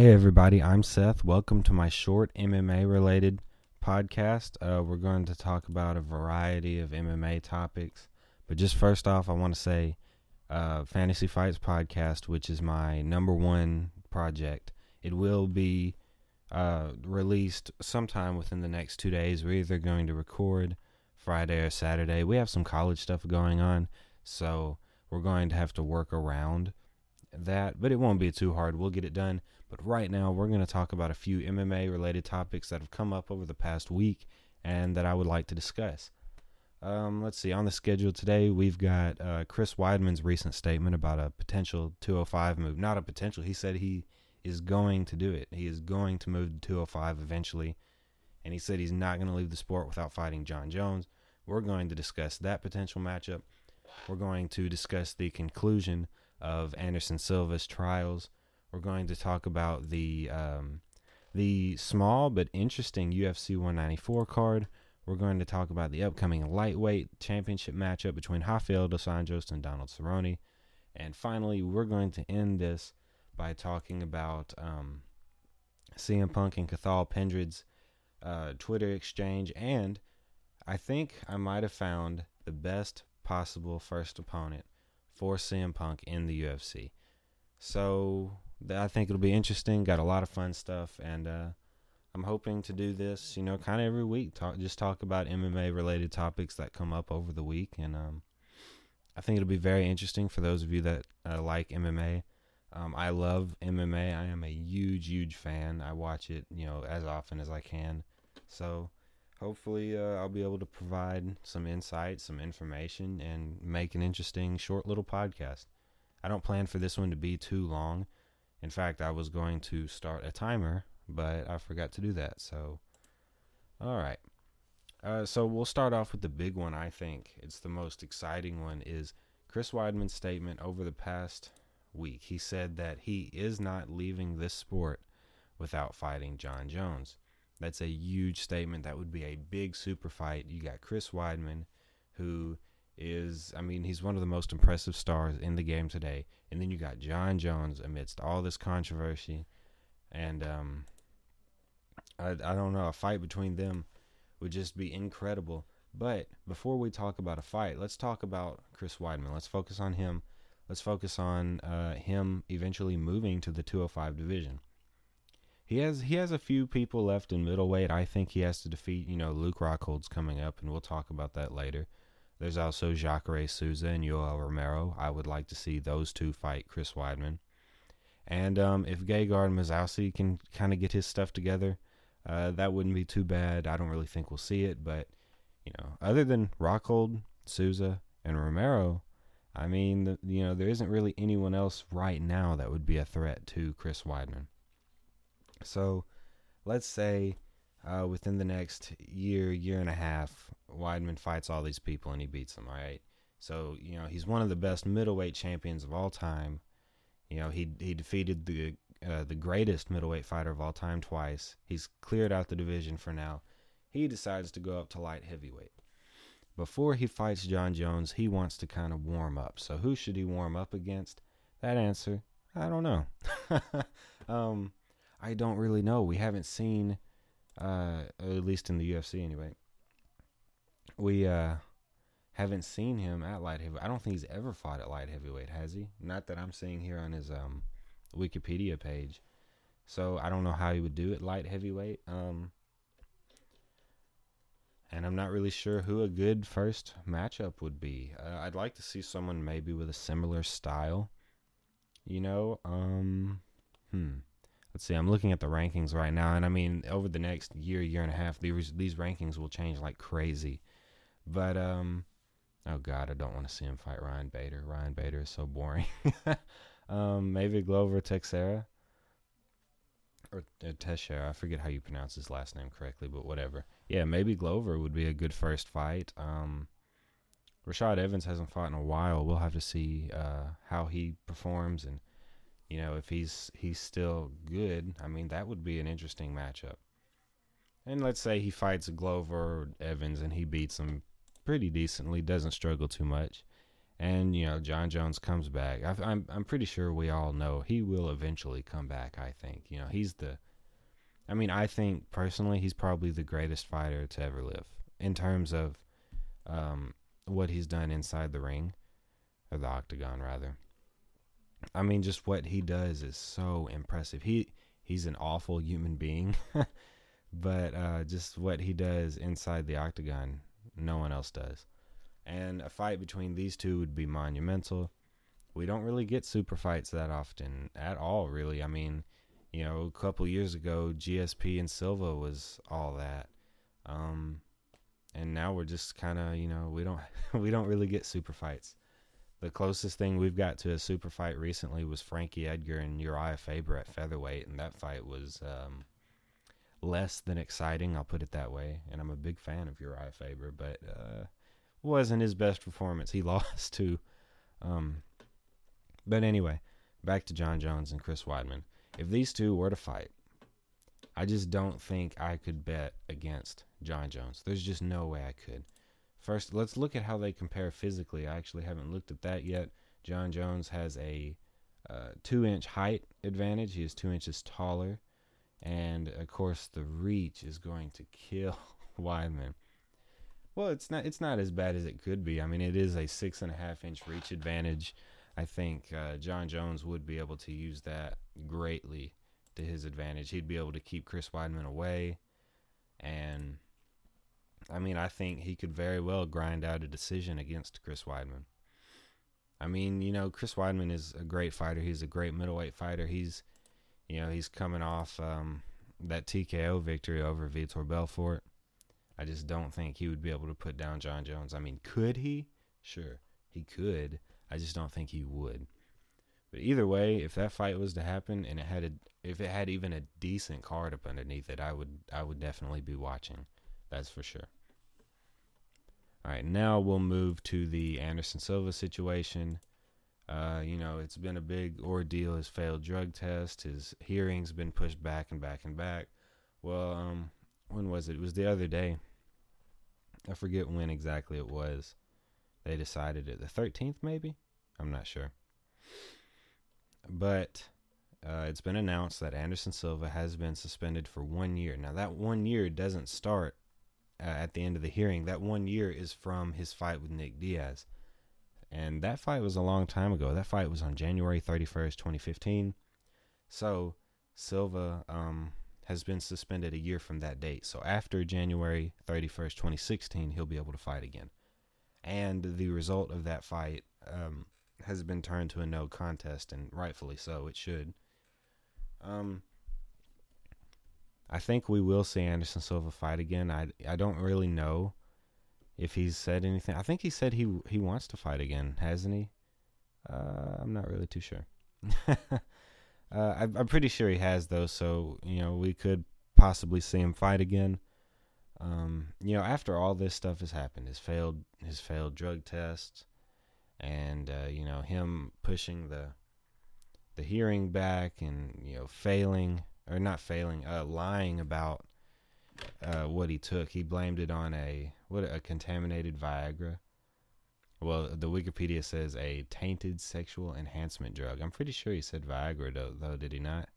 Hey, everybody, I'm Seth. Welcome to my short MMA related podcast. Uh, we're going to talk about a variety of MMA topics. But just first off, I want to say uh, Fantasy Fights Podcast, which is my number one project, it will be uh, released sometime within the next two days. We're either going to record Friday or Saturday. We have some college stuff going on, so we're going to have to work around that, but it won't be too hard. We'll get it done. But right now, we're going to talk about a few MMA related topics that have come up over the past week and that I would like to discuss. Um, let's see. On the schedule today, we've got uh, Chris Weidman's recent statement about a potential 205 move. Not a potential. He said he is going to do it. He is going to move to 205 eventually. And he said he's not going to leave the sport without fighting Jon Jones. We're going to discuss that potential matchup. We're going to discuss the conclusion of Anderson Silva's trials. We're going to talk about the um, the small but interesting UFC 194 card. We're going to talk about the upcoming lightweight championship matchup between Rafael dos Anjos and Donald Cerrone. And finally, we're going to end this by talking about um, CM Punk and Cathal Pendred's uh, Twitter exchange. And I think I might have found the best possible first opponent for CM Punk in the UFC. So I think it'll be interesting. Got a lot of fun stuff, and uh, I'm hoping to do this, you know, kind of every week. Talk, just talk about MMA related topics that come up over the week, and um, I think it'll be very interesting for those of you that uh, like MMA. Um, I love MMA. I am a huge, huge fan. I watch it, you know, as often as I can. So hopefully uh, I'll be able to provide some insight, some information, and make an interesting short little podcast. I don't plan for this one to be too long. In fact, I was going to start a timer, but I forgot to do that. So, all right. Uh, so we'll start off with the big one. I think it's the most exciting one. Is Chris Weidman's statement over the past week? He said that he is not leaving this sport without fighting Jon Jones. That's a huge statement. That would be a big super fight. You got Chris Weidman, who is, I mean, he's one of the most impressive stars in the game today. And then you got Jon Jones amidst all this controversy. And um, I, I don't know, a fight between them would just be incredible. But before we talk about a fight, let's talk about Chris Weidman. Let's focus on him. Let's focus on uh, him eventually moving to the 205 division. He has he has a few people left in middleweight. I think he has to defeat. You know, Luke Rockhold's coming up, and we'll talk about that later. There's also Jacare Souza and Yoel Romero. I would like to see those two fight Chris Weidman. And um, if Gegard Mousasi can kind of get his stuff together, uh, that wouldn't be too bad. I don't really think we'll see it, but you know, other than Rockhold, Souza, and Romero, I mean, the, you know, there isn't really anyone else right now that would be a threat to Chris Weidman. So let's say uh, within the next year, year and a half, Weidman fights all these people and he beats them, right? So, you know, he's one of the best middleweight champions of all time. You know, he he defeated the uh, the greatest middleweight fighter of all time twice. He's cleared out the division for now. He decides to go up to light heavyweight. Before he fights Jon Jones, he wants to kind of warm up. So who should he warm up against? That answer, I don't know. um, I don't really know. We haven't seen, uh, at least in the UFC anyway. We uh, haven't seen him at light heavyweight. I don't think he's ever fought at light heavyweight, has he? Not that I'm seeing here on his um, Wikipedia page. So I don't know how he would do it light heavyweight. Um, and I'm not really sure who a good first matchup would be. Uh, I'd like to see someone maybe with a similar style. You know, um, hmm let's see, I'm looking at the rankings right now, and I mean, over the next year, year and a half, these these rankings will change like crazy. But um, oh god, I don't want to see him fight Ryan Bader. Ryan Bader is so boring. um, maybe Glover Texera or uh, Teixeira. I forget how you pronounce his last name correctly, but whatever. Yeah, maybe Glover would be a good first fight. Um, Rashad Evans hasn't fought in a while. We'll have to see uh, how he performs and you know, if he's he's still good, I mean that would be an interesting matchup. And let's say he fights Glover or Evans and he beats him pretty decently, doesn't struggle too much. And you know, Jon Jones comes back. I, I'm I'm pretty sure we all know he will eventually come back. I think you know he's the. I mean, I think personally he's probably the greatest fighter to ever live in terms of um, what he's done inside the ring or the octagon rather. I mean, just what he does is so impressive. He he's an awful human being, but uh, just what he does inside the octagon, no one else does. And a fight between these two would be monumental. We don't really get super fights that often at all, really. I mean, you know, a couple years ago, GSP and Silva was all that. Um, and now we're just kind of, you know, we don't we don't really get super fights. The closest thing we've got to a super fight recently was Frankie Edgar and Uriah Faber at featherweight, and that fight was um, less than exciting. I'll put it that way. And I'm a big fan of Uriah Faber, but uh, wasn't his best performance. He lost to. Um, but anyway, back to Jon Jones and Chris Weidman. If these two were to fight, I just don't think I could bet against Jon Jones. There's just no way I could. First, let's look at how they compare physically. I actually haven't looked at that yet. Jon Jones has a uh, two inch height advantage. He is two inches taller. And of course, the reach is going to kill Weidman. Well, it's not. It's not as bad as it could be. I mean, it is a six and a half inch reach advantage. I think uh, Jon Jones would be able to use that greatly to his advantage. He'd be able to keep Chris Weidman away, and I mean, I think he could very well grind out a decision against Chris Weidman. I mean, you know, Chris Weidman is a great fighter. He's a great middleweight fighter. He's, you know, he's coming off um, that TKO victory over Vitor Belfort. I just don't think he would be able to put down Jon Jones. I mean, could he? Sure, he could. I just don't think he would. But either way, if that fight was to happen and it had a, if it had even a decent card up underneath it, I would I would definitely be watching. That's for sure. All right, now we'll move to the Anderson Silva situation. Uh, you know, it's been a big ordeal. His failed drug test, his hearing's been pushed back and back and back. Well, um, when was it? It was the other day. I forget when exactly it was. They decided it. The 13th, maybe? I'm not sure. But uh, it's been announced that Anderson Silva has been suspended for one year. Now, that one year doesn't start uh, at the end of the hearing, that one year is from his fight with Nick Diaz. And that fight was a long time ago. That fight was on January 31st, 2015. So Silva um, has been suspended a year from that date. So after January 31st, 2016, he'll be able to fight again. And the result of that fight um, has been turned to a no contest, and rightfully so. It should. Um, I think we will see Anderson Silva fight again. I I don't really know if he's said anything. I think he said he he wants to fight again, hasn't he? Uh, I'm not really too sure. uh, I, I'm pretty sure he has though. So you know we could possibly see him fight again. Um, you know, after all this stuff has happened, his failed his failed drug tests, and uh, you know him pushing the the hearing back, and you know failing or not failing, uh, lying about uh, what he took. He blamed it on a what a contaminated Viagra. Well, the Wikipedia says a tainted sexual enhancement drug. I'm pretty sure he said Viagra though, though did he not?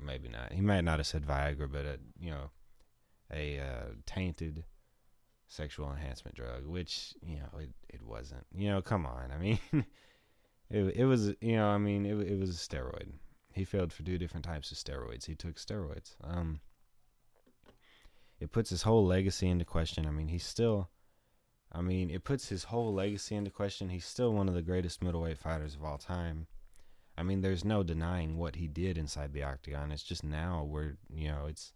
Maybe not. He might not have said Viagra, but a you know, a uh, tainted sexual enhancement drug, which you know it it wasn't. You know, come on. I mean, it it was you know I mean it it was a steroid. He failed for two different types of steroids. He took steroids. Um, it puts his whole legacy into question. I mean, he's still, I mean, it puts his whole legacy into question. He's still one of the greatest middleweight fighters of all time. I mean, there's no denying what he did inside the octagon. It's just now where, you know, it's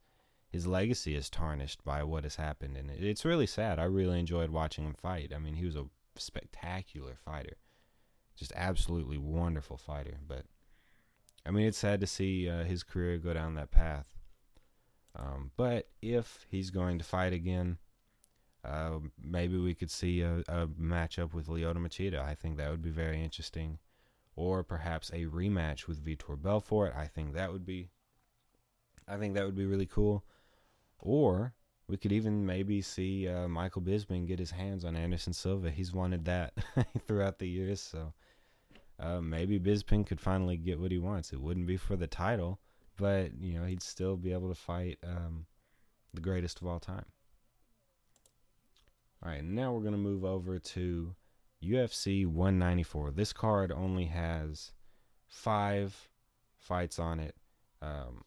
his legacy is tarnished by what has happened. And it's really sad. I really enjoyed watching him fight. I mean, he was a spectacular fighter, just absolutely wonderful fighter. But I mean, it's sad to see uh, his career go down that path. Um, but if he's going to fight again, uh, maybe we could see a, a matchup with Lyoto Machida. I think that would be very interesting. Or perhaps a rematch with Vitor Belfort. I think that would be I think that would be really cool. Or we could even maybe see uh, Michael Bisping get his hands on Anderson Silva. He's wanted that throughout the years, so uh, maybe Bisping could finally get what he wants. It wouldn't be for the title, but you know he'd still be able to fight um, the greatest of all time. All right, now we're gonna move over to UFC 194. This card only has five fights on it. Um,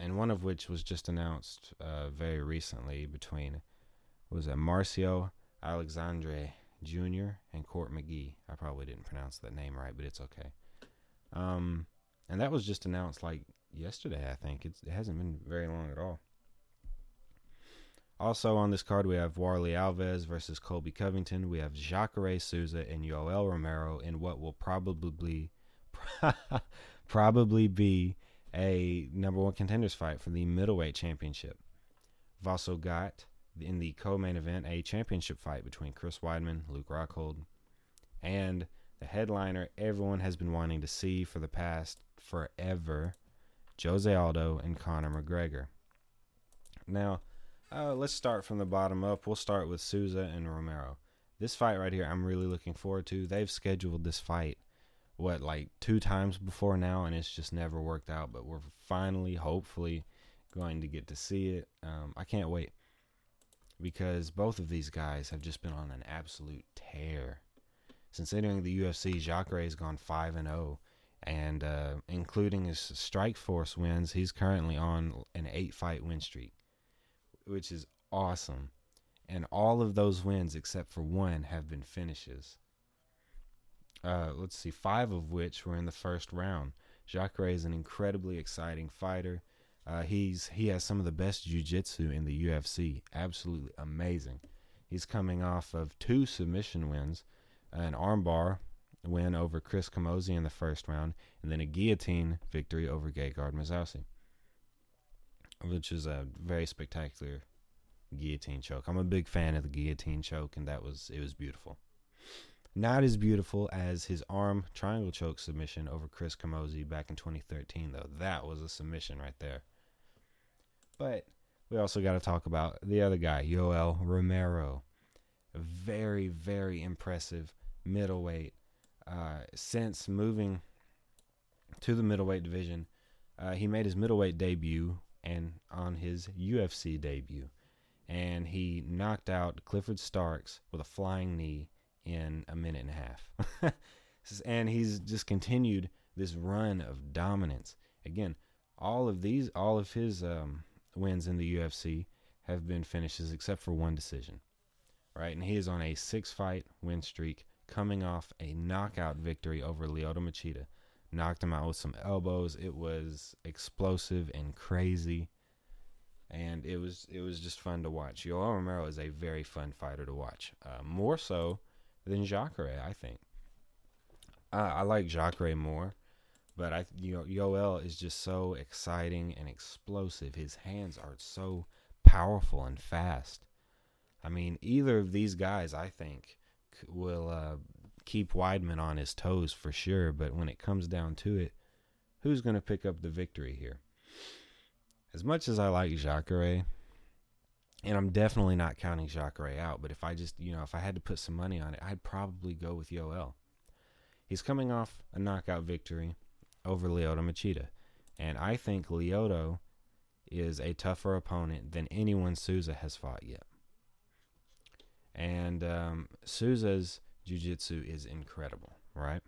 and one of which was just announced uh, very recently between was it Marcio Alexandre Jr. and Court McGee. I probably didn't pronounce that name right, but it's okay. Um, and that was just announced like yesterday, I think. It's, it hasn't been very long at all. Also on this card, we have Warley Alves versus Colby Covington. We have Jacare Souza and Yoel Romero in what will probably probably be a number one contenders fight for the middleweight championship. We've also got in the co-main event a championship fight between Chris Weidman, Luke Rockhold, and the headliner everyone has been wanting to see for the past forever, Jose Aldo and Conor McGregor. Now, uh, let's start from the bottom up. We'll start with Souza and Romero. This fight right here, I'm really looking forward to. They've scheduled this fight what like two times before now, and it's just never worked out. But we're finally, hopefully, going to get to see it. Um, I can't wait because both of these guys have just been on an absolute tear since entering the UFC. Jacare has gone five and zero, oh, and uh, including his Strikeforce wins, he's currently on an eight-fight win streak, which is awesome. And all of those wins, except for one, have been finishes uh, let's see, five of which were in the first round. Jacare is an incredibly exciting fighter. Uh, he's he has some of the best jiu-jitsu in the UFC. Absolutely amazing. He's coming off of two submission wins, an armbar win over Chris Camozzi in the first round, and then a guillotine victory over Gegard Mousasi, which is a very spectacular guillotine choke. I'm a big fan of the guillotine choke, and that was it was beautiful. Not as beautiful as his arm triangle choke submission over Chris Camozzi back in 2013, though. That was a submission right there. But we also got to talk about the other guy, Yoel Romero. A very, very impressive middleweight. Uh, since moving to the middleweight division, uh, he made his middleweight debut and on his UFC debut. And he knocked out Clifford Starks with a flying knee in a minute and a half. and he's just continued this run of dominance. Again, all of these, all of his um, wins in the UFC have been finishes except for one decision. Right? And he is on a six fight win streak coming off a knockout victory over Lyoto Machida. Knocked him out with some elbows. It was explosive and crazy. And it was it was just fun to watch. Yoel Romero is a very fun fighter to watch. Uh, more so than Jacare, I think. Uh, I like Jacare more, but I you know Yoel is just so exciting and explosive. His hands are so powerful and fast. I mean, either of these guys, I think, will uh, keep Weidman on his toes for sure. But when it comes down to it, who's going to pick up the victory here? As much as I like Jacare, and I'm definitely not counting Jacare out, but if I just, you know, if I had to put some money on it, I'd probably go with Yoel. He's coming off a knockout victory over Lyoto Machida. And I think Lyoto is a tougher opponent than anyone Souza has fought yet. And um, Souza's jiu-jitsu is incredible, right?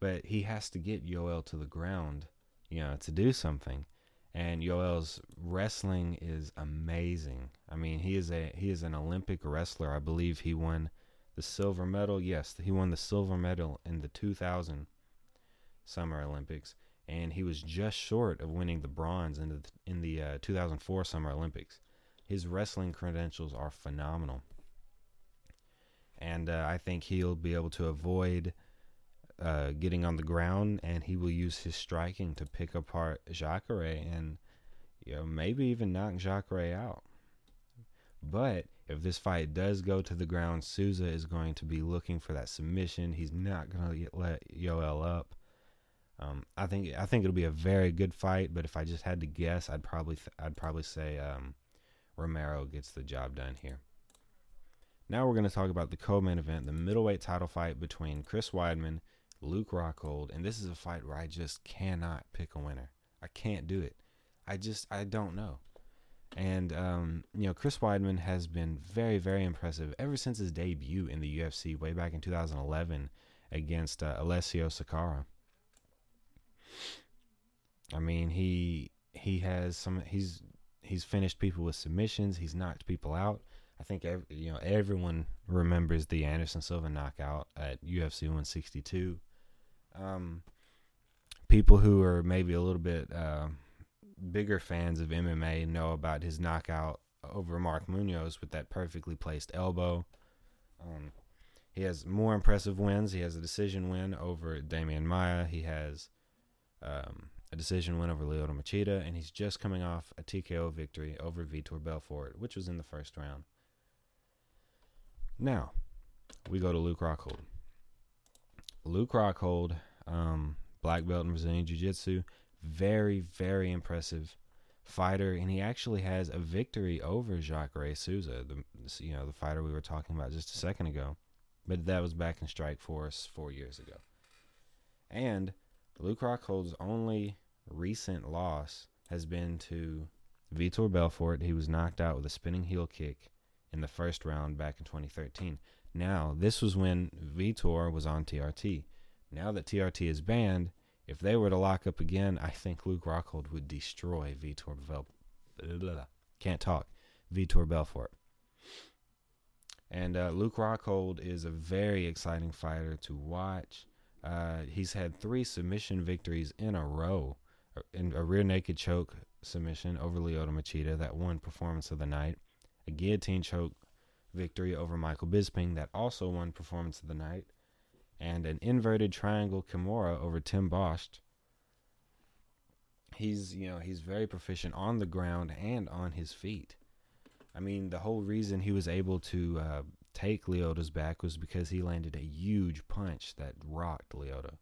But he has to get Yoel to the ground, you know, to do something and Yoel's wrestling is amazing. I mean, he is a he is an Olympic wrestler. I believe he won the silver medal. Yes, he won the silver medal in the 2000 Summer Olympics, and he was just short of winning the bronze in the in the uh, 2004 Summer Olympics. His wrestling credentials are phenomenal, and uh, I think he'll be able to avoid uh, getting on the ground, and he will use his striking to pick apart Jacare and you know maybe even knock Jacare out. But if this fight does go to the ground, Souza is going to be looking for that submission. He's not going to let Yoel up. Um, I think I think it'll be a very good fight. But if I just had to guess, I'd probably th- I'd probably say um, Romero gets the job done here. Now we're going to talk about the co-main event, the middleweight title fight between Chris Weidman, Luke Rockhold, and this is a fight where I just cannot pick a winner. I can't do it. I just I don't know. And um, you know, Chris Weidman has been very, very impressive ever since his debut in the UFC way back in 2011 against uh, Alessio Sakara. I mean, he he has some. He's he's finished people with submissions. He's knocked people out. I think every, you know everyone remembers the Anderson Silva knockout at UFC 162. Um, people who are maybe a little bit uh, bigger fans of MMA know about his knockout over Mark Munoz with that perfectly placed elbow. Um, he has more impressive wins. He has a decision win over Demian Maia. He has um, a decision win over Lyoto Machida, and he's just coming off a TKO victory over Vitor Belfort, which was in the first round. Now, we go to Luke Rockhold. Luke Rockhold, um, black belt in Brazilian Jiu Jitsu, very, very impressive fighter, and he actually has a victory over Jacare Souza, the you know the fighter we were talking about just a second ago, but that was back in Strikeforce four years ago. And Luke Rockhold's only recent loss has been to Vitor Belfort. He was knocked out with a spinning heel kick in the first round back in 2013. Now, this was when Vitor was on TRT. Now that TRT is banned, if they were to lock up again, I think Luke Rockhold would destroy Vitor Belfort. Can't talk. Vitor Belfort. And uh, Luke Rockhold is a very exciting fighter to watch. Uh, he's had three submission victories in a row. Uh, in a rear naked choke submission over Lyoto Machida, that won performance of the night. A guillotine choke victory over Michael Bisping, that also won performance of the night. And an inverted triangle Kimura over Tim Bost. He's, you know, he's very proficient on the ground and on his feet. I mean, the whole reason he was able to uh, take Lyoto's back was because he landed a huge punch that rocked Lyoto.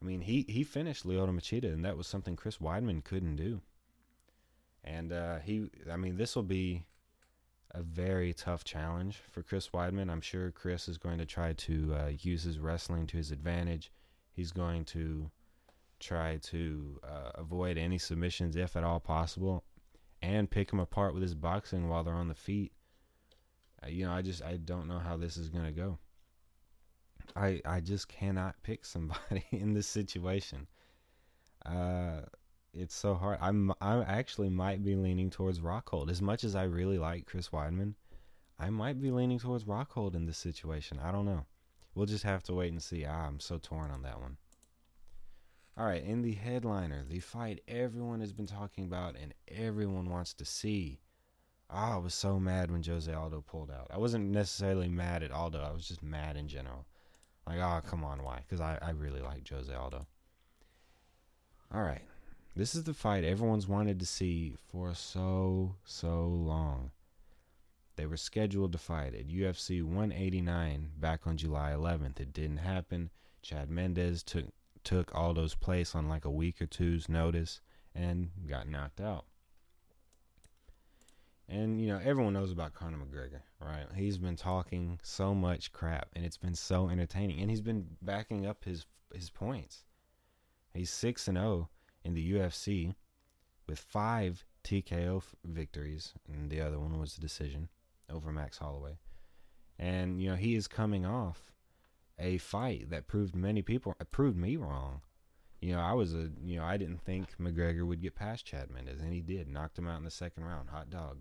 I mean, he, he finished Lyoto Machida, and that was something Chris Weidman couldn't do. And uh, he, I mean, this will be a very tough challenge for Chris Weidman. I'm sure Chris is going to try to uh, use his wrestling to his advantage. He's going to try to uh, avoid any submissions if at all possible, and pick him apart with his boxing while they're on the feet you know, I just I don't know how this is gonna go. I I just cannot pick somebody in this situation. Uh, it's so hard. I'm I actually might be leaning towards Rockhold as much as I really like Chris Weidman. I might be leaning towards Rockhold in this situation. I don't know. We'll just have to wait and see. Ah, I'm so torn on that one. All right, in the headliner, the fight everyone has been talking about and everyone wants to see I was so mad when Jose Aldo pulled out. I wasn't necessarily mad at Aldo. I was just mad in general. Like, oh, come on, why? Because I, I really like Jose Aldo. All right. This is the fight everyone's wanted to see for so, so long. They were scheduled to fight at UFC 189 back on July 11th. It didn't happen. Chad Mendes took took Aldo's place on like a week or two's notice and got knocked out. And you know, everyone knows about Conor McGregor, right? He's been talking so much crap and it's been so entertaining and he's been backing up his his points. He's 6 and 0 in the UFC with 5 TKO victories and the other one was a decision over Max Holloway. And you know, he is coming off a fight that proved many people uh, proved me wrong. You know, I was a you know, I didn't think McGregor would get past Chad Mendes and he did. Knocked him out in the second round, hot dog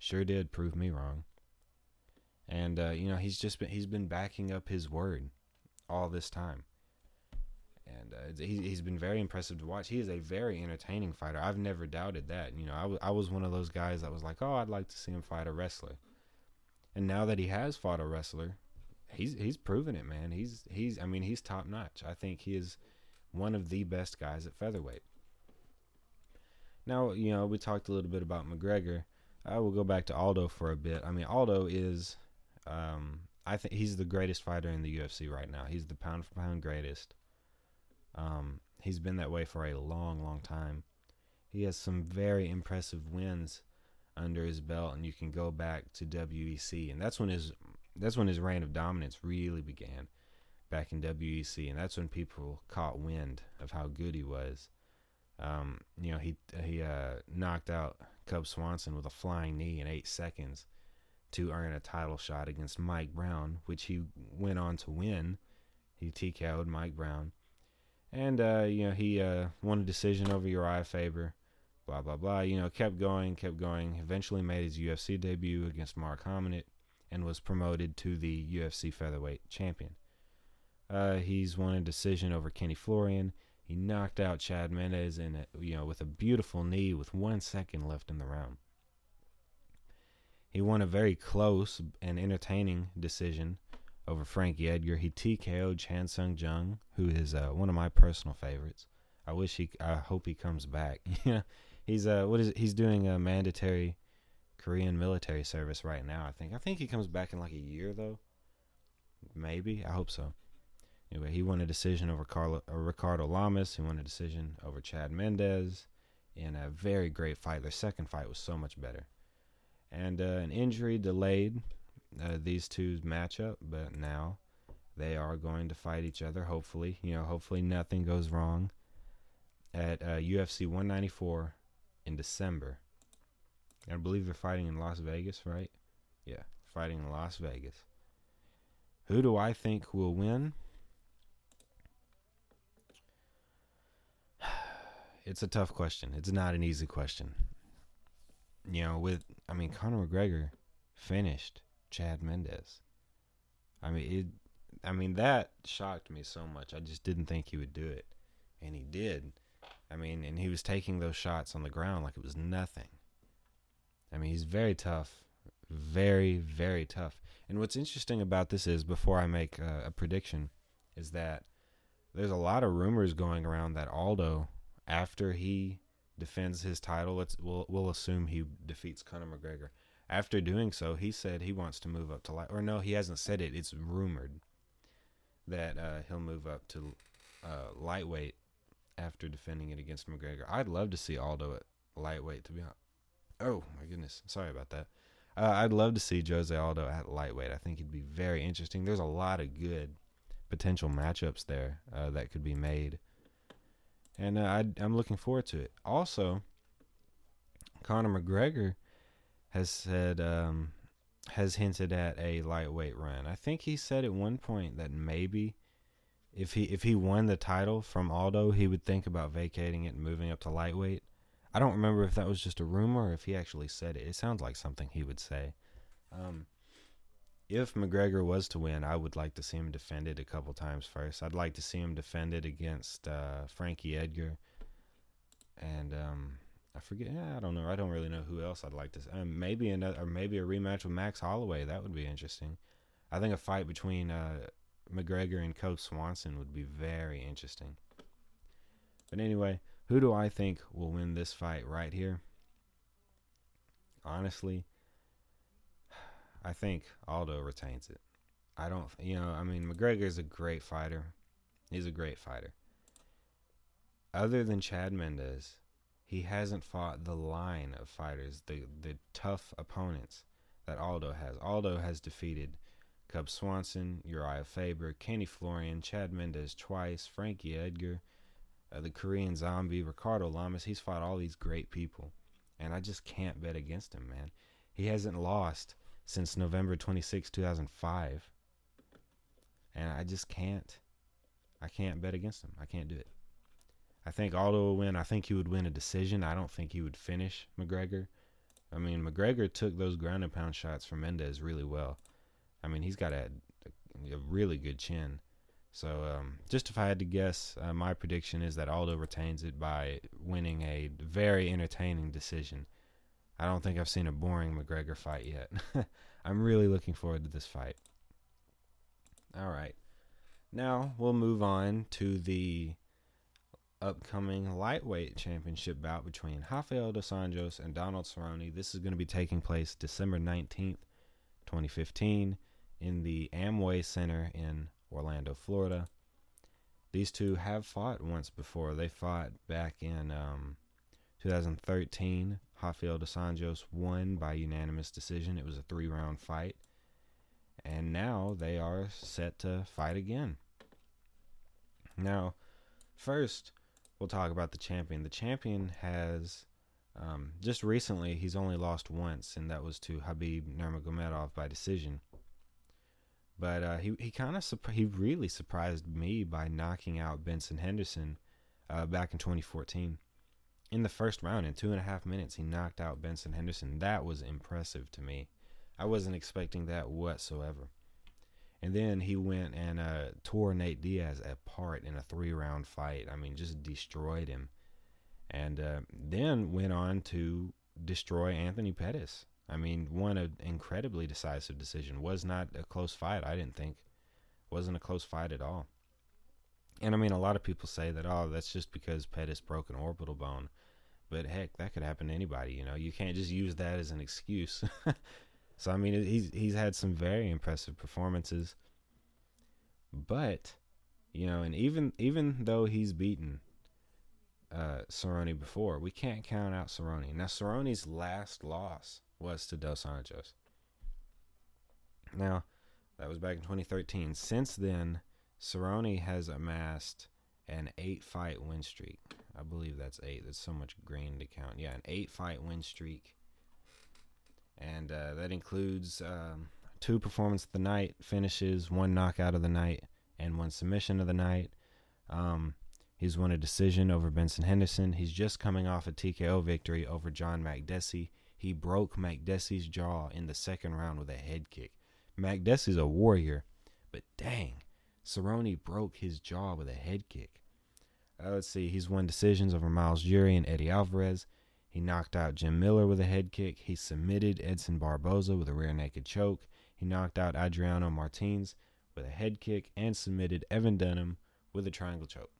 sure did prove me wrong. And uh, you know, he's just been he's been backing up his word all this time. And uh, he, he's been very impressive to watch. He is a very entertaining fighter. I've never doubted that. You know, I, w- I was one of those guys that was like, oh, I'd like to see him fight a wrestler. And now that he has fought a wrestler, he's he's proven it, man. He's he's I mean he's top notch. I think he is one of the best guys at featherweight. Now you know we talked a little bit about McGregor. I will go back to Aldo for a bit. I mean, Aldo is, um, I think he's the greatest fighter in the UFC right now. He's the pound for pound greatest. Um, he's been that way for a long, long time. He has some very impressive wins under his belt, and you can go back to WEC, and that's when his that's when his reign of dominance really began, back in WEC, and that's when people caught wind of how good he was. Um, you know, he he uh, knocked out Cub Swanson with a flying knee in eight seconds to earn a title shot against Mike Brown, which he went on to win. He TKO'd Mike Brown. And, uh, you know, he uh, won a decision over Uriah Faber. Blah, blah, blah. You know, kept going, kept going. Eventually made his UFC debut against Mark Hominick and was promoted to the UFC featherweight champion. Uh, he's won a decision over Kenny Florian. He knocked out Chad Mendes in a, you know with a beautiful knee with one second left in the round. He won a very close and entertaining decision over Frankie Edgar. He TKO'd Chan Sung Jung, who is uh, one of my personal favorites. I wish he, I hope he comes back. He's uh, what is? He's doing a mandatory Korean military service right now. I think. I think he comes back in like a year though. Maybe. I hope so. Anyway, he won a decision over Carlo, uh, Ricardo Lamas. He won a decision over Chad Mendes in a very great fight. Their second fight was so much better and uh, an injury delayed uh, these two's matchup, but now they are going to fight each other. Hopefully, you know, hopefully nothing goes wrong at uh, UFC 194 in December. I believe they're fighting in Las Vegas, right? Yeah, fighting in Las Vegas. Who do I think will win? It's a tough question. It's not an easy question you know, with I mean Conor McGregor finished Chad Mendes. I mean it I mean that shocked me so much. I just didn't think he would do it. And he did. I mean, and he was taking those shots on the ground like it was nothing. I mean, he's very tough. Very, very tough. And what's interesting about this is, before I make a, a prediction, is that there's a lot of rumors going around that Aldo, after he defends his title, let's we'll we'll assume he defeats Conor McGregor. After doing so, he said he wants to move up to light. Or no, he hasn't said it. It's rumored that uh, he'll move up to uh, lightweight after defending it against McGregor. I'd love to see Aldo at lightweight. To be honest. Oh my goodness, sorry about that. Uh, I'd love to see Jose Aldo at lightweight. I think it'd be very interesting. There's a lot of good potential matchups there uh, that could be made and uh, I, I'm looking forward to it. Also, Conor McGregor has said um, has hinted at a lightweight run. I think he said at one point that maybe if he if he won the title from Aldo, he would think about vacating it and moving up to lightweight. I don't remember if that was just a rumor or if he actually said it. It sounds like something he would say. Um, if McGregor was to win, I would like to see him defend it a couple times first. I'd like to see him defend it against uh, Frankie Edgar, and um, I forget. Yeah, I don't know. I don't really know who else I'd like to. Um, maybe another, or maybe a rematch with Max Holloway. That would be interesting. I think a fight between uh, McGregor and Cub Swanson would be very interesting. But anyway, who do I think will win this fight right here? Honestly, I think Aldo retains it. I don't, you know, I mean, McGregor is a great fighter. He's a great fighter. Other than Chad Mendes, he hasn't fought the line of fighters, the the tough opponents that Aldo has. Aldo has defeated Cub Swanson, Uriah Faber, Kenny Florian, Chad Mendes twice, Frankie Edgar, uh, the Korean Zombie, Ricardo Lamas. He's fought all these great people, and I just can't bet against him, man. He hasn't lost since November 26, 2005. And I just can't. I can't bet against him. I can't do it. I think Aldo will win. I think he would win a decision. I don't think he would finish McGregor. I mean, McGregor took those ground and pound shots from Mendes really well. I mean, he's got a, a really good chin. So, um, just if I had to guess, uh, my prediction is that Aldo retains it by winning a very entertaining decision. I don't think I've seen a boring McGregor fight yet. I'm really looking forward to this fight. All right. Now we'll move on to the upcoming lightweight championship bout between Rafael dos Anjos and Donald Cerrone. This is going to be taking place December 19th, 2015, in the Amway Center in Orlando, Florida. These two have fought once before. They fought back in um, 2013. Rafael dos Anjos won by unanimous decision. It was a three round fight. And now they are set to fight again. Now, first, we'll talk about the champion. The champion has um, just recently he's only lost once, and that was to Habib Nurmagomedov by decision. But uh, he he kind of he really surprised me by knocking out Benson Henderson uh, back in 2014. In the first round, in two and a half minutes, he knocked out Benson Henderson. That was impressive to me. I wasn't expecting that whatsoever. And then he went and uh, tore Nate Diaz apart in a three round fight. I mean, just destroyed him. And uh, then went on to destroy Anthony Pettis. I mean, won an incredibly decisive decision. Was not a close fight, I didn't think. Wasn't a close fight at all. And I mean, a lot of people say that, oh, that's just because Pettis broke an orbital bone. But heck, that could happen to anybody. You know, you can't just use that as an excuse. so I mean, he's he's had some very impressive performances. But you know, and even even though he's beaten uh, Cerrone before, we can't count out Cerrone. Now, Cerrone's last loss was to Dos Anjos. Now, that was back in 2013. Since then, Cerrone has amassed an eight fight win streak. I believe that's eight. That's so much green to count. Yeah, an eight fight win streak. And uh, that includes um, two performance of the night finishes, one knockout of the night, and one submission of the night. Um, he's won a decision over Benson Henderson. He's just coming off a TKO victory over John Makdessi. He broke Makdessi's jaw in the second round with a head kick. Makdessi's a warrior, but dang, Cerrone broke his jaw with a head kick. Uh, let's see, he's won decisions over Myles Jury and Eddie Alvarez. He knocked out Jim Miller with a head kick. He submitted Edson Barboza with a rear naked choke. He knocked out Adriano Martins with a head kick and submitted Evan Dunham with a triangle choke.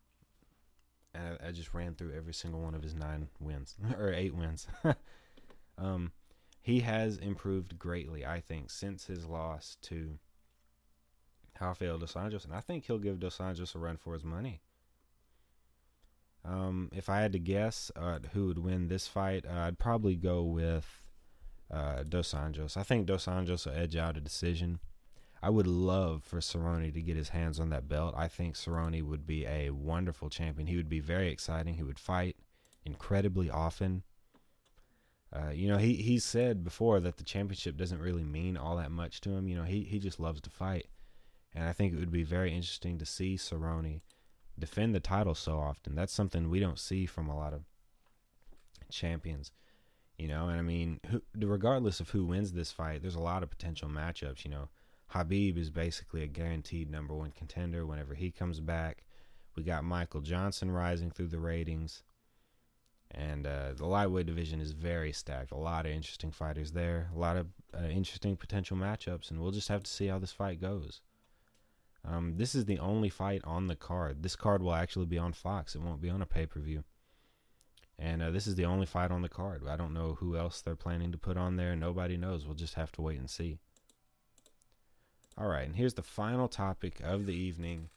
And I, I just ran through every single one of his nine wins or eight wins. um, he has improved greatly, I think, since his loss to Rafael dos Anjos, and I think he'll give dos Anjos a run for his money. Um, if I had to guess uh, who would win this fight, uh, I'd probably go with uh, Dos Anjos. I think Dos Anjos will edge out a decision. I would love for Cerrone to get his hands on that belt. I think Cerrone would be a wonderful champion. He would be very exciting. He would fight incredibly often. Uh, you know, he he said before that the championship doesn't really mean all that much to him. You know, he he just loves to fight. And I think it would be very interesting to see Cerrone defend the title so often. That's something we don't see from a lot of champions. You know, and I mean, who, regardless of who wins this fight, there's a lot of potential matchups. You know, Habib is basically a guaranteed number one contender whenever he comes back. We got Michael Johnson rising through the ratings. And uh, the lightweight division is very stacked. A lot of interesting fighters there. A lot of uh, interesting potential matchups. And we'll just have to see how this fight goes. Um, this is the only fight on the card. This card will actually be on Fox. It won't be on a pay per view. And uh, this is the only fight on the card. I don't know who else they're planning to put on there. Nobody knows. We'll just have to wait and see. All right, and here's the final topic of the evening.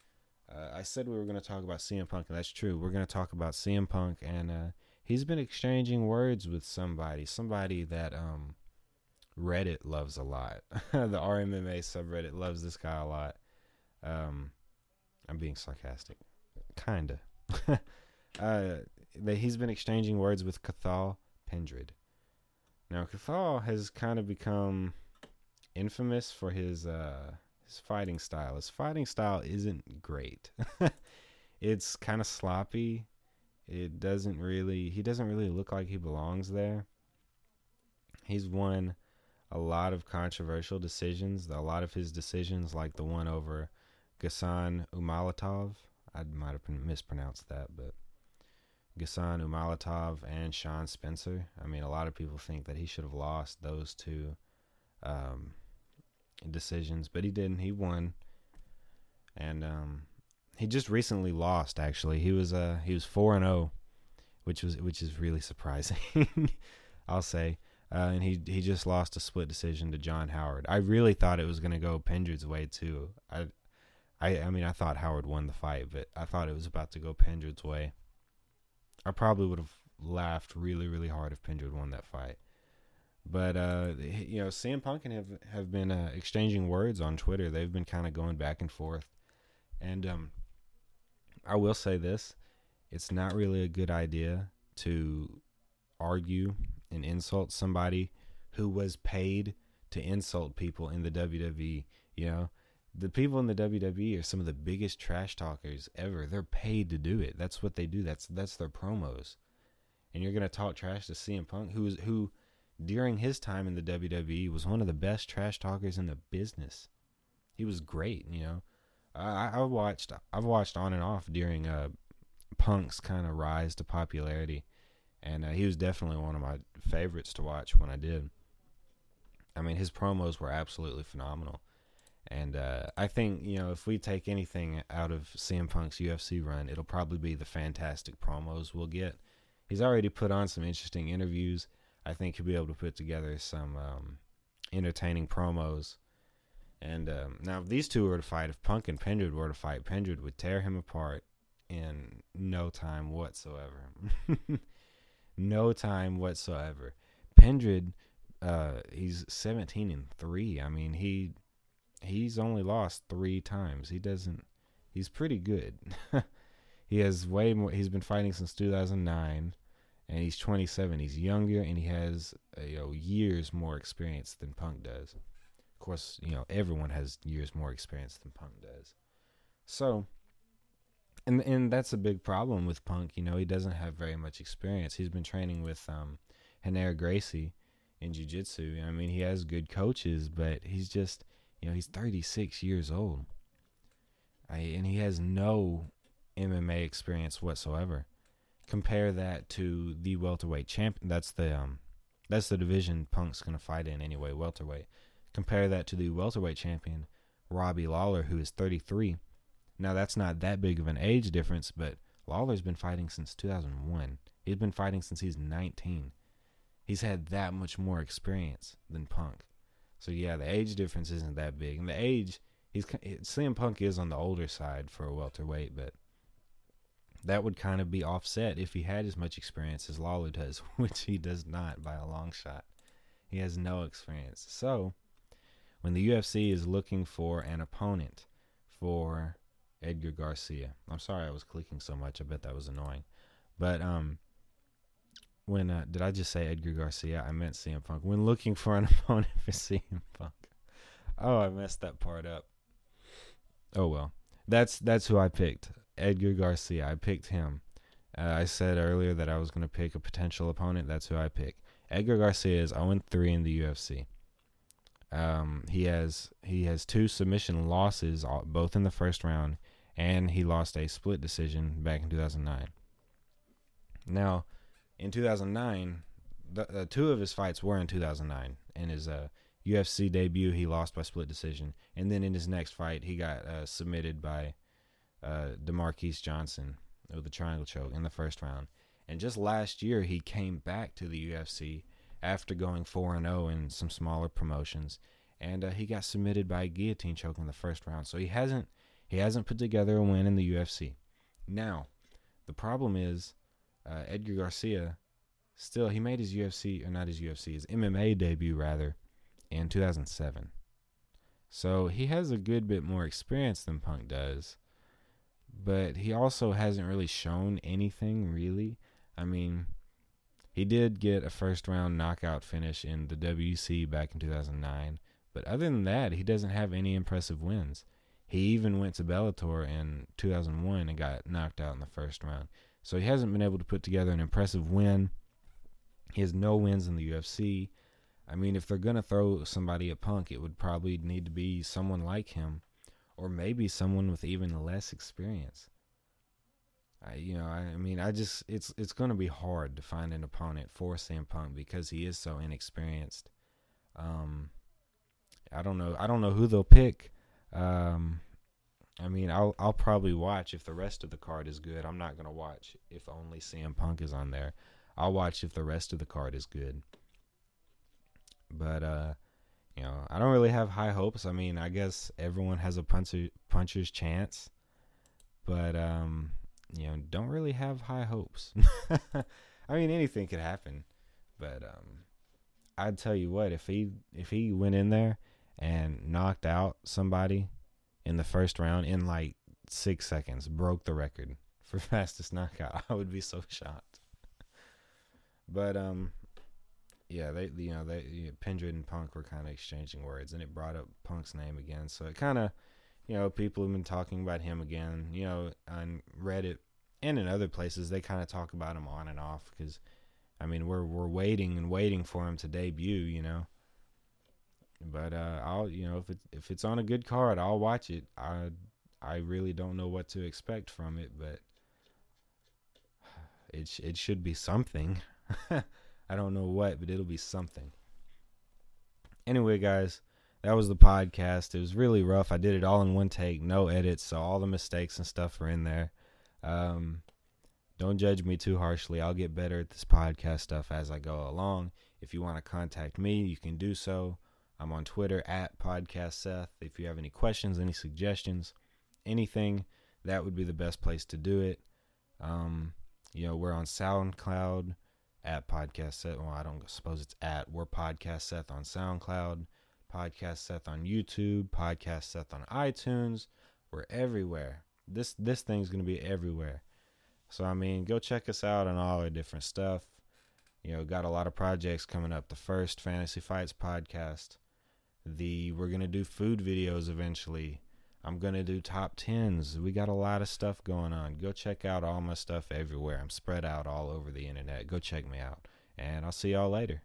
Uh, I said we were going to talk about CM Punk, and that's true. We're going to talk about CM Punk, and uh, he's been exchanging words with somebody, somebody that um, Reddit loves a lot. the RMMA subreddit loves this guy a lot. Um, I'm being sarcastic, kinda. uh, that he's been exchanging words with Cathal Pendred. Now, Cathal has kind of become infamous for his uh, his fighting style. His fighting style isn't great. it's kind of sloppy. It doesn't really. He doesn't really look like he belongs there. He's won a lot of controversial decisions. A lot of his decisions, like the one over Ghassan Umalatov. I might have mispronounced that, but Ghassan Umalatov and Sean Spencer. I mean, a lot of people think that he should have lost those two um, decisions, but he didn't. He won, and um, he just recently lost. Actually, he was uh he was four and zero, oh, which was which is really surprising. I'll say. Uh, and he he just lost a split decision to John Howard. I really thought it was going to go Pendred's way too. I I I mean I thought Howard won the fight, but I thought it was about to go Pendred's way. I probably would have laughed really, really hard if Pendred won that fight. But uh, you know, CM Punk and have have been uh, exchanging words on Twitter. They've been kind of going back and forth, and um, I will say this: it's not really a good idea to argue and insult somebody who was paid to insult people in the WWE. You know, the people in the WWE are some of the biggest trash talkers ever. They're paid to do it. That's what they do. That's that's their promos. And you're gonna talk trash to CM Punk, who's who during his time in the WWE was one of the best trash talkers in the business. He was great, you know. I, I watched I've watched on and off during uh, Punk's kind of rise to popularity, and uh, he was definitely one of my favorites to watch when I did. I mean, his promos were absolutely phenomenal. And uh, I think, you know, if we take anything out of CM Punk's UFC run, it'll probably be the fantastic promos we'll get. He's already put on some interesting interviews. I think he'll be able to put together some um, entertaining promos. And um, now, if these two were to fight, if Punk and Pendred were to fight, Pendred would tear him apart in no time whatsoever. no time whatsoever. Pendred, uh, he's 17 and 3. I mean, he he's only lost three times. He doesn't. He's pretty good. he has way more. He's been fighting since 2009, and he's 27. He's younger, and he has uh, you know years more experience than Punk does. Of course, you know everyone has years more experience than Punk does. So, and and that's a big problem with Punk. You know, he doesn't have very much experience. He's been training with um, Gracie in jiu-jitsu. I mean, he has good coaches, but he's just you know, he's 36 years old. I, and he has no MMA experience whatsoever. Compare that to the welterweight champion. That's the um, that's the division Punk's gonna fight in anyway, welterweight. Compare that to the welterweight champion Robbie Lawler, who is 33. Now that's not that big of an age difference, but Lawler's been fighting since 2001. He's been fighting since he's 19. He's had that much more experience than Punk. So yeah, the age difference isn't that big, and the age he's CM Punk is on the older side for a welterweight, but that would kind of be offset if he had as much experience as Lawler does, which he does not by a long shot. He has no experience. So when the UFC is looking for an opponent for Edgar Garcia, I'm sorry I was clicking so much. I bet that was annoying, but um when uh, did I just say Edgar Garcia? I meant CM Punk. When looking for an opponent for CM Punk. Oh, I messed that part up. Oh well, that's that's who I picked. Edgar Garcia. I picked him. Uh, I said earlier that I was going to pick a potential opponent. That's who I picked. Edgar Garcia is 0 3 in the UFC. Um, he has he has two submission losses, both in the first round, and he lost a split decision back in 2009. Now, in 2009, the, uh, two of his fights were in 2009. In his uh, UFC debut, he lost by split decision, and then in his next fight, he got uh, submitted by uh, DaMarques Johnson with a triangle choke in the first round. And just last year, he came back to the UFC after going 4 and 0 in some smaller promotions, and uh, he got submitted by a guillotine choke in the first round. So he hasn't he hasn't put together a win in the UFC. Now, the problem is uh, Edgar Garcia, still he made his UFC or not his UFC, his MMA debut rather, in 2007. So he has a good bit more experience than Punk does, but he also hasn't really shown anything really. I mean, he did get a first round knockout finish in the WEC back in 2009, but other than that, he doesn't have any impressive wins. He even went to Bellator in 2001 and got knocked out in the first round. So he hasn't been able to put together an impressive win. He has no wins in the UFC. I mean, if they're going to throw somebody a Punk, it would probably need to be someone like him or maybe someone with even less experience. I, you know, I, I mean, I just it's it's going to be hard to find an opponent for CM Punk because he is so inexperienced. Um, I don't know. I don't know who they'll pick. Um, I mean, I'll I'll probably watch if the rest of the card is good. I'm not gonna watch if only CM Punk is on there. I'll watch if the rest of the card is good. But uh, you know, I don't really have high hopes. I mean, I guess everyone has a puncher puncher's chance, but um, you know, don't really have high hopes. I mean, anything could happen, but um, I'd tell you what if he if he went in there and knocked out somebody in the first round in like six seconds, broke the record for fastest knockout, I would be so shocked. But um, yeah, they you know they you know, Pendred and Punk were kind of exchanging words, and it brought up Punk's name again. So it kind of, you know, people have been talking about him again. You know, on Reddit and in other places, they kind of talk about him on and off because, I mean, we're we're waiting and waiting for him to debut. You know. But uh, I'll you know if it if it's on a good card, I'll watch it. I I really don't know what to expect from it, but it it should be something. I don't know what, but it'll be something. Anyway, guys, that was the podcast. It was really rough. I did it all in one take, no edits, so all the mistakes and stuff are in there. Um, don't judge me too harshly. I'll get better at this podcast stuff as I go along. If you want to contact me, you can do so. I'm on Twitter at Podcast Seth. If you have any questions, any suggestions, anything, that would be the best place to do it. Um, you know, we're on SoundCloud at Podcast Seth. Well, I don't suppose it's at. We're Podcast Seth on SoundCloud, Podcast Seth on YouTube, Podcast Seth on iTunes. We're everywhere. This this thing's gonna be everywhere. So I mean, go check us out on all our different stuff. You know, got a lot of projects coming up. The first Fantasy Fights podcast. The we're gonna do food videos eventually. I'm going to do top 10s. We got a lot of stuff going on. Go check out all my stuff everywhere. I'm spread out all over the internet. Go check me out. And I'll see y'all later.